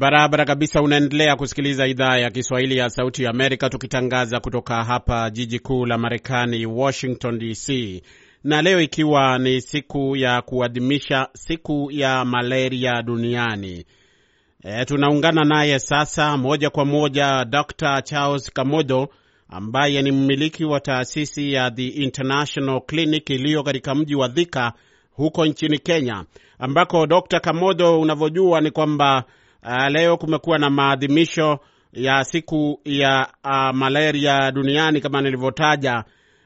Barabara kabisa. Unaendelea kusikiliza idhaa ya Kiswahili ya Sauti ya Amerika, tukitangaza kutoka hapa jiji kuu la Marekani, Washington DC, na leo ikiwa ni siku ya kuadhimisha siku ya malaria duniani. E, tunaungana naye sasa moja kwa moja Dr. Charles Kamodo ambaye ni mmiliki wa taasisi ya The International Clinic iliyo katika mji wa Thika huko nchini Kenya, ambako Dr. Kamodo, unavyojua ni kwamba uh, leo kumekuwa na maadhimisho ya siku ya uh, malaria duniani kama nilivyotaja.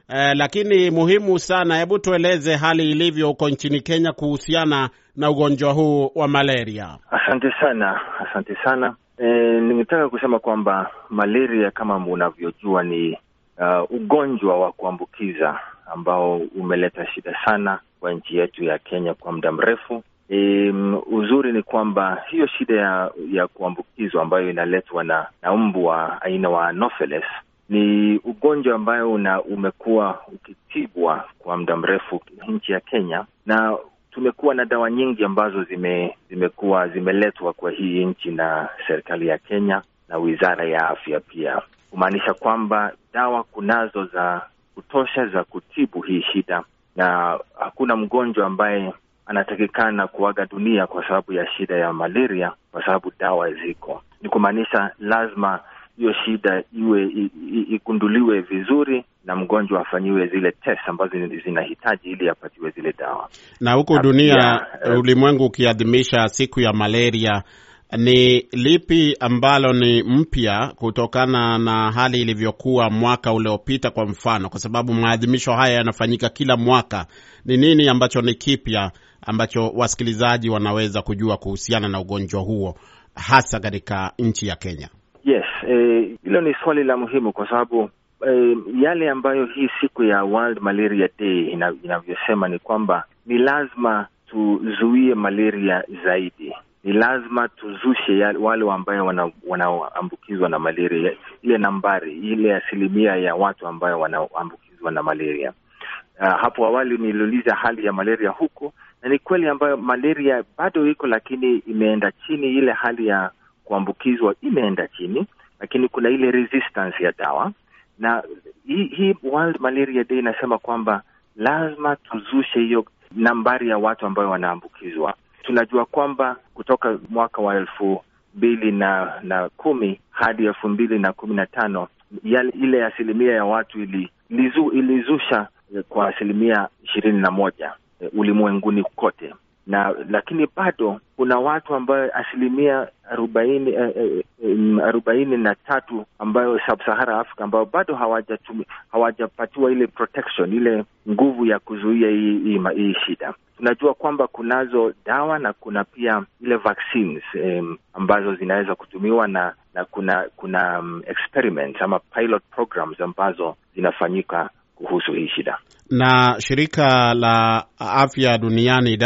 Uh, lakini muhimu sana, hebu tueleze hali ilivyo huko nchini Kenya kuhusiana na ugonjwa huu wa malaria. Asante sana, asante sana. E, ningetaka kusema kwamba malaria kama unavyojua ni uh, ugonjwa wa kuambukiza ambao umeleta shida sana kwa nchi yetu ya Kenya kwa muda mrefu. E, uzuri ni kwamba hiyo shida ya, ya kuambukizwa ambayo inaletwa na, na mbu wa aina wa Anopheles ni ugonjwa ambayo una, umekuwa ukitibwa kwa muda mrefu nchi ya Kenya na tumekuwa na dawa nyingi ambazo zime, zimekuwa zimeletwa kwa hii nchi na serikali ya Kenya na wizara ya afya pia, kumaanisha kwamba dawa kunazo za kutosha za kutibu hii shida, na hakuna mgonjwa ambaye anatakikana kuaga dunia kwa sababu ya shida ya malaria, kwa sababu dawa ziko. Ni kumaanisha lazima hiyo shida iwe igunduliwe vizuri na mgonjwa afanyiwe zile test ambazo zinahitaji ili apatiwe zile dawa. Na huku dunia uh, ulimwengu ukiadhimisha siku ya malaria, ni lipi ambalo ni mpya kutokana na hali ilivyokuwa mwaka uliopita? Kwa mfano, kwa sababu maadhimisho haya yanafanyika kila mwaka, ni nini ambacho ni kipya ambacho wasikilizaji wanaweza kujua kuhusiana na ugonjwa huo hasa katika nchi ya Kenya? Yes, hilo eh, ni swali la muhimu kwa sababu eh, yale ambayo hii siku ya World Malaria Day ina, inavyosema ni kwamba ni lazima tuzuie malaria zaidi, ni lazima tuzushe wale ambayo wanaoambukizwa wana na malaria, ile nambari ile asilimia ya watu ambayo wanaambukizwa na malaria. Uh, hapo awali niliuliza hali ya malaria huko, na ni kweli ambayo malaria bado iko, lakini imeenda chini, ile hali ya kuambukizwa imeenda chini, lakini kuna ile resistance ya dawa, na hii hi World Malaria Day inasema kwamba lazima tuzushe hiyo nambari ya watu ambayo wanaambukizwa. Tunajua kwamba kutoka mwaka wa elfu mbili na na kumi hadi elfu mbili na kumi na tano ile asilimia ya watu ili, ilizu, ilizusha kwa asilimia ishirini na moja ulimwenguni kote na lakini bado kuna watu ambayo asilimia arobaini arobaini na tatu ambayo sub-Sahara Africa ambayo bado hawajapatiwa ile protection ile nguvu ya kuzuia hii, hii, shida. Tunajua kwamba kunazo dawa na kuna pia ile vaccines um, ambazo zinaweza kutumiwa na na kuna kuna um, experiments ama pilot programs ambazo zinafanyika kuhusu hii shida na shirika la afya duniani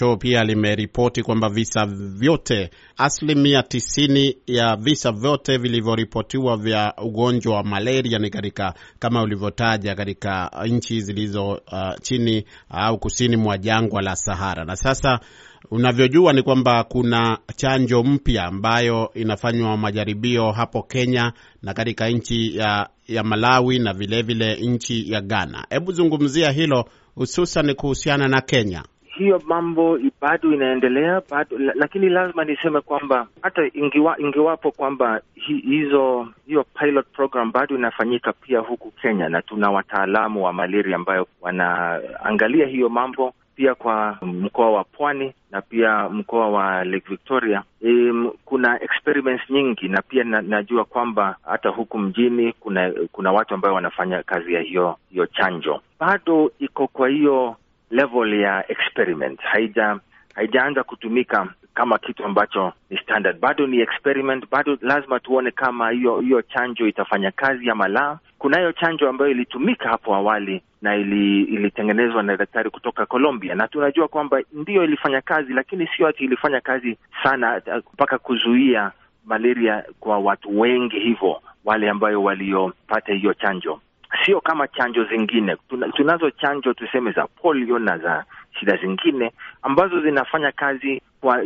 WHO pia limeripoti kwamba visa vyote, asilimia tisini ya visa vyote vilivyoripotiwa vya ugonjwa wa malaria ni katika, kama ulivyotaja, katika nchi zilizo uh, chini au uh, kusini mwa jangwa la Sahara. Na sasa unavyojua ni kwamba kuna chanjo mpya ambayo inafanywa majaribio hapo Kenya na katika nchi ya, ya Malawi na vilevile vile nchi ya Ghana. Hebu zungumzia hilo hususan kuhusiana na Kenya. Hiyo mambo bado inaendelea bado, lakini lazima niseme kwamba hata ingiwa, ingiwapo kwamba hi, hizo hiyo pilot program bado inafanyika pia huku Kenya, na tuna wataalamu wa malaria ambayo wanaangalia hiyo mambo pia kwa mkoa wa Pwani na pia mkoa wa Lake Victoria. E, kuna experiments nyingi na pia na, najua kwamba hata huku mjini kuna kuna watu ambao wanafanya kazi ya hiyo hiyo chanjo. Bado iko kwa hiyo level ya experiment, haija haijaanza kutumika kama kitu ambacho ni standard, bado ni experiment, bado lazima tuone kama hiyo hiyo chanjo itafanya kazi ama la. Kunayo chanjo ambayo ilitumika hapo awali na ili, ilitengenezwa na daktari kutoka Colombia, na tunajua kwamba ndiyo ilifanya kazi, lakini sio ati ilifanya kazi sana mpaka kuzuia malaria kwa watu wengi hivyo, wale ambayo waliopata hiyo chanjo. Sio kama chanjo zingine. Tuna, tunazo chanjo tuseme za polio na za shida zingine ambazo zinafanya kazi kwa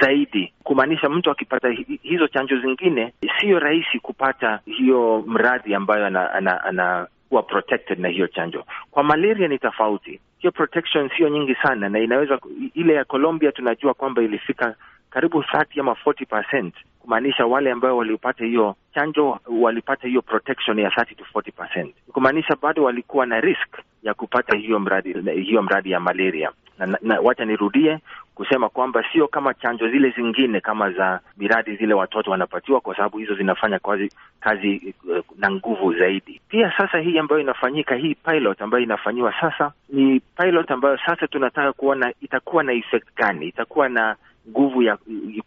zaidi, kumaanisha mtu akipata hizo chanjo zingine, siyo rahisi kupata hiyo mradhi ambayo ana, ana, ana kuwa protected na hiyo chanjo. Kwa malaria ni tofauti, hiyo protection sio nyingi sana, na inaweza ile ya Colombia tunajua kwamba ilifika karibu 30 ama 40 percent, kumaanisha wale ambao walipata hiyo chanjo walipata hiyo protection ya 30 to 40 percent, kumaanisha bado walikuwa na risk ya kupata hiyo mradi hiyo mradi ya malaria. Na, na, wacha nirudie kusema kwamba sio kama chanjo zile zingine kama za miradi zile watoto wanapatiwa, kwa sababu hizo zinafanya kazi, kazi uh, na nguvu zaidi. Pia sasa hii ambayo inafanyika hii pilot ambayo inafanyiwa sasa ni pilot ambayo sasa tunataka kuona itakuwa na effect gani, itakuwa na nguvu ya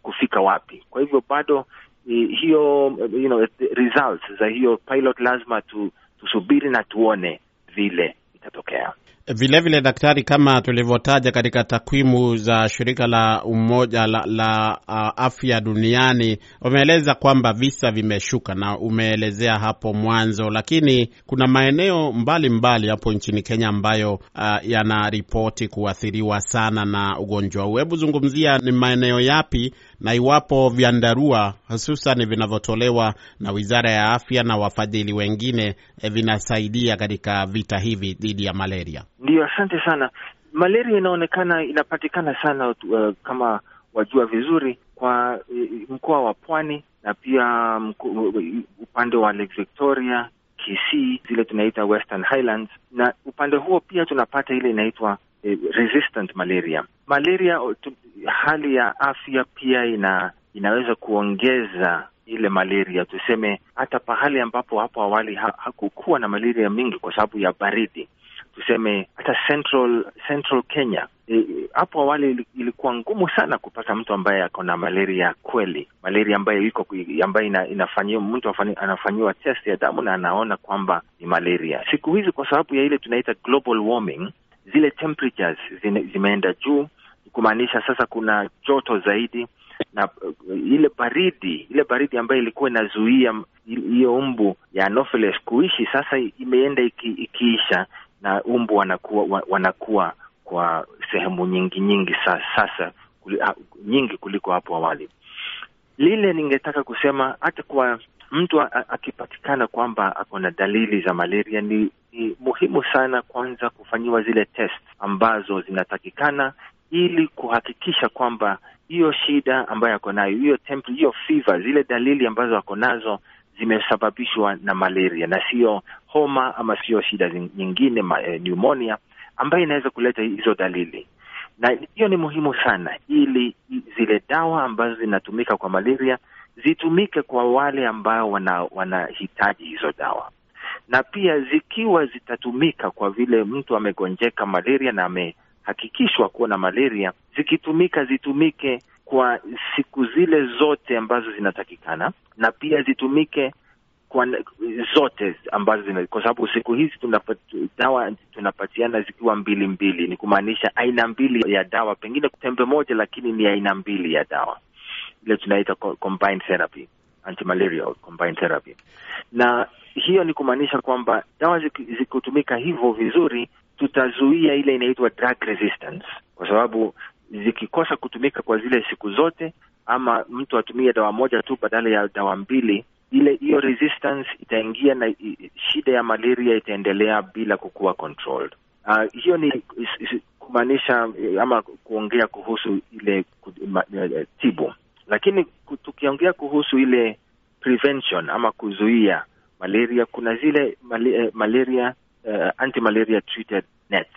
kufika wapi. Kwa hivyo bado hiyo you know, results za hiyo pilot lazima tu, tusubiri na tuone vile itatokea. Vilevile vile, daktari, kama tulivyotaja katika takwimu za shirika la umoja la, la uh, afya duniani wameeleza kwamba visa vimeshuka, na umeelezea hapo mwanzo, lakini kuna maeneo mbalimbali mbali hapo nchini Kenya ambayo uh, yanaripoti kuathiriwa sana na ugonjwa huu. Hebu zungumzia ni maeneo yapi na iwapo vyandarua hususan vinavyotolewa na Wizara ya Afya na wafadhili wengine eh, vinasaidia katika vita hivi dhidi ya malaria. Ndiyo, asante sana. Malaria inaonekana inapatikana sana uh, kama wajua vizuri kwa uh, mkoa wa Pwani na pia mku, upande wa Lake Victoria, Kisii, zile tunaita Western Highlands, na upande huo pia tunapata ile inaitwa uh, resistant malaria. Malaria tu, hali ya afya pia ina inaweza kuongeza ile malaria. Tuseme hata pahali ambapo hapo awali ha, hakukuwa na malaria mingi kwa sababu ya baridi tuseme hata central central Kenya. Hapo e, awali ilikuwa ngumu sana kupata mtu ambaye ako na malaria kweli, malaria ambayo iko ambayo ina, inafanyiwa mtu anafanyiwa test ya damu na anaona kwamba ni malaria. Siku hizi kwa sababu ya ile tunaita global warming, zile temperatures zine, zimeenda juu, kumaanisha sasa kuna joto zaidi na uh, ile baridi ile baridi ambayo ilikuwa inazuia hiyo mbu ya Anopheles kuishi sasa imeenda iki, ikiisha na umbu wanakuwa wanakuwa kwa sehemu nyingi nyingi sasa, nyingi kuliko hapo awali. Lile ningetaka kusema hata kwa mtu akipatikana kwamba ako na dalili za malaria, ni, ni muhimu sana kwanza kufanyiwa zile test ambazo zinatakikana ili kuhakikisha kwamba hiyo shida ambayo ako nayo hiyo temp hiyo fever, zile dalili ambazo ako nazo zimesababishwa na malaria na sio homa ama sio shida nyingine ma, e, pneumonia ambayo inaweza kuleta hizo dalili, na hiyo ni muhimu sana, ili zile dawa ambazo zinatumika kwa malaria zitumike kwa wale ambao wanahitaji wana hizo dawa, na pia zikiwa zitatumika kwa vile mtu amegonjeka malaria na amehakikishwa kuwa na malaria, zikitumika zitumike kwa siku zile zote ambazo zinatakikana na pia zitumike kwa zote ambazo zina, kwa sababu siku hizi tunapat, dawa tunapatiana zikiwa mbili mbili, ni kumaanisha aina mbili ya dawa, pengine tembe moja, lakini ni aina mbili ya dawa, ile tunaita combined therapy, antimalarial combined therapy. Na hiyo ni kumaanisha kwamba dawa zikitumika hivyo vizuri, tutazuia ile inaitwa drug resistance, kwa sababu zikikosa kutumika kwa zile siku zote, ama mtu atumie dawa moja tu badala ya dawa mbili, ile hiyo resistance itaingia na shida ya malaria itaendelea bila kukuwa controlled. Uh, hiyo ni kumaanisha ama kuongea kuhusu ile tibu, lakini tukiongea kuhusu ile prevention ama kuzuia malaria, kuna zile malaria uh, anti-malaria treated nets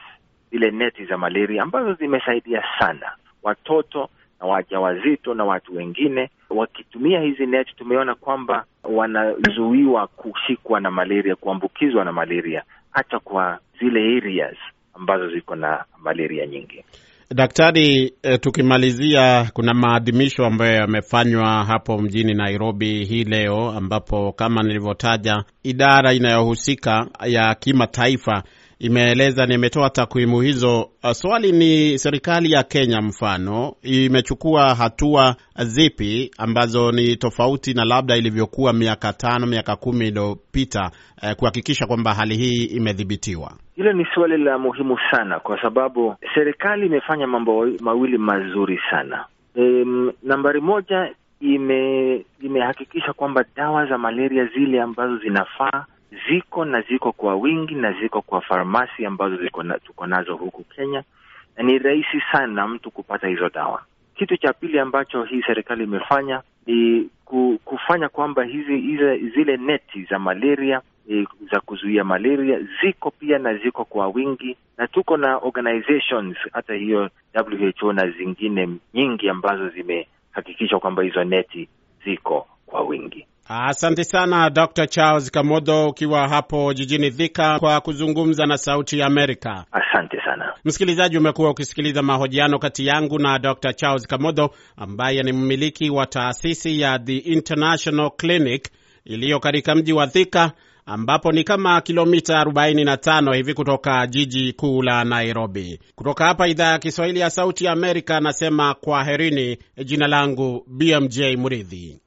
zile neti za malaria ambazo zimesaidia sana watoto na wajawazito na watu wengine. Wakitumia hizi neti, tumeona kwamba wanazuiwa kushikwa na malaria, kuambukizwa na malaria hata kwa zile areas ambazo ziko na malaria nyingi. Daktari, eh, tukimalizia, kuna maadhimisho ambayo yamefanywa hapo mjini Nairobi hii leo, ambapo kama nilivyotaja, idara inayohusika ya kimataifa imeeleza, nimetoa takwimu hizo. Swali ni serikali ya Kenya mfano imechukua hatua zipi ambazo ni tofauti na labda ilivyokuwa miaka tano miaka kumi iliyopita eh, kuhakikisha kwamba hali hii imedhibitiwa? Hilo ni swali la muhimu sana, kwa sababu serikali imefanya mambo mawili mazuri sana. E, nambari moja ime imehakikisha kwamba dawa za malaria zile ambazo zinafaa ziko na ziko kwa wingi na ziko kwa farmasi ambazo tuko nazo huku Kenya, na ni rahisi sana mtu kupata hizo dawa. Kitu cha pili ambacho hii serikali imefanya ni kufanya kwamba hizi, hizi zile neti za malaria e, za kuzuia malaria ziko pia na ziko kwa wingi, na tuko na organizations hata hiyo WHO na zingine nyingi ambazo zimehakikisha kwamba hizo neti ziko kwa wingi. Asante sana Dr. Charles Kamodo ukiwa hapo jijini Thika kwa kuzungumza na Sauti ya Amerika. Asante sana msikilizaji. Umekuwa ukisikiliza mahojiano kati yangu na Dr. Charles Kamodo ambaye ni mmiliki wa taasisi ya The International Clinic iliyo katika mji wa Thika ambapo ni kama kilomita 45 hivi kutoka jiji kuu la Nairobi. Kutoka hapa idhaa ya Kiswahili ya Sauti ya Amerika, anasema kwaherini. Jina langu BMJ Muridhi.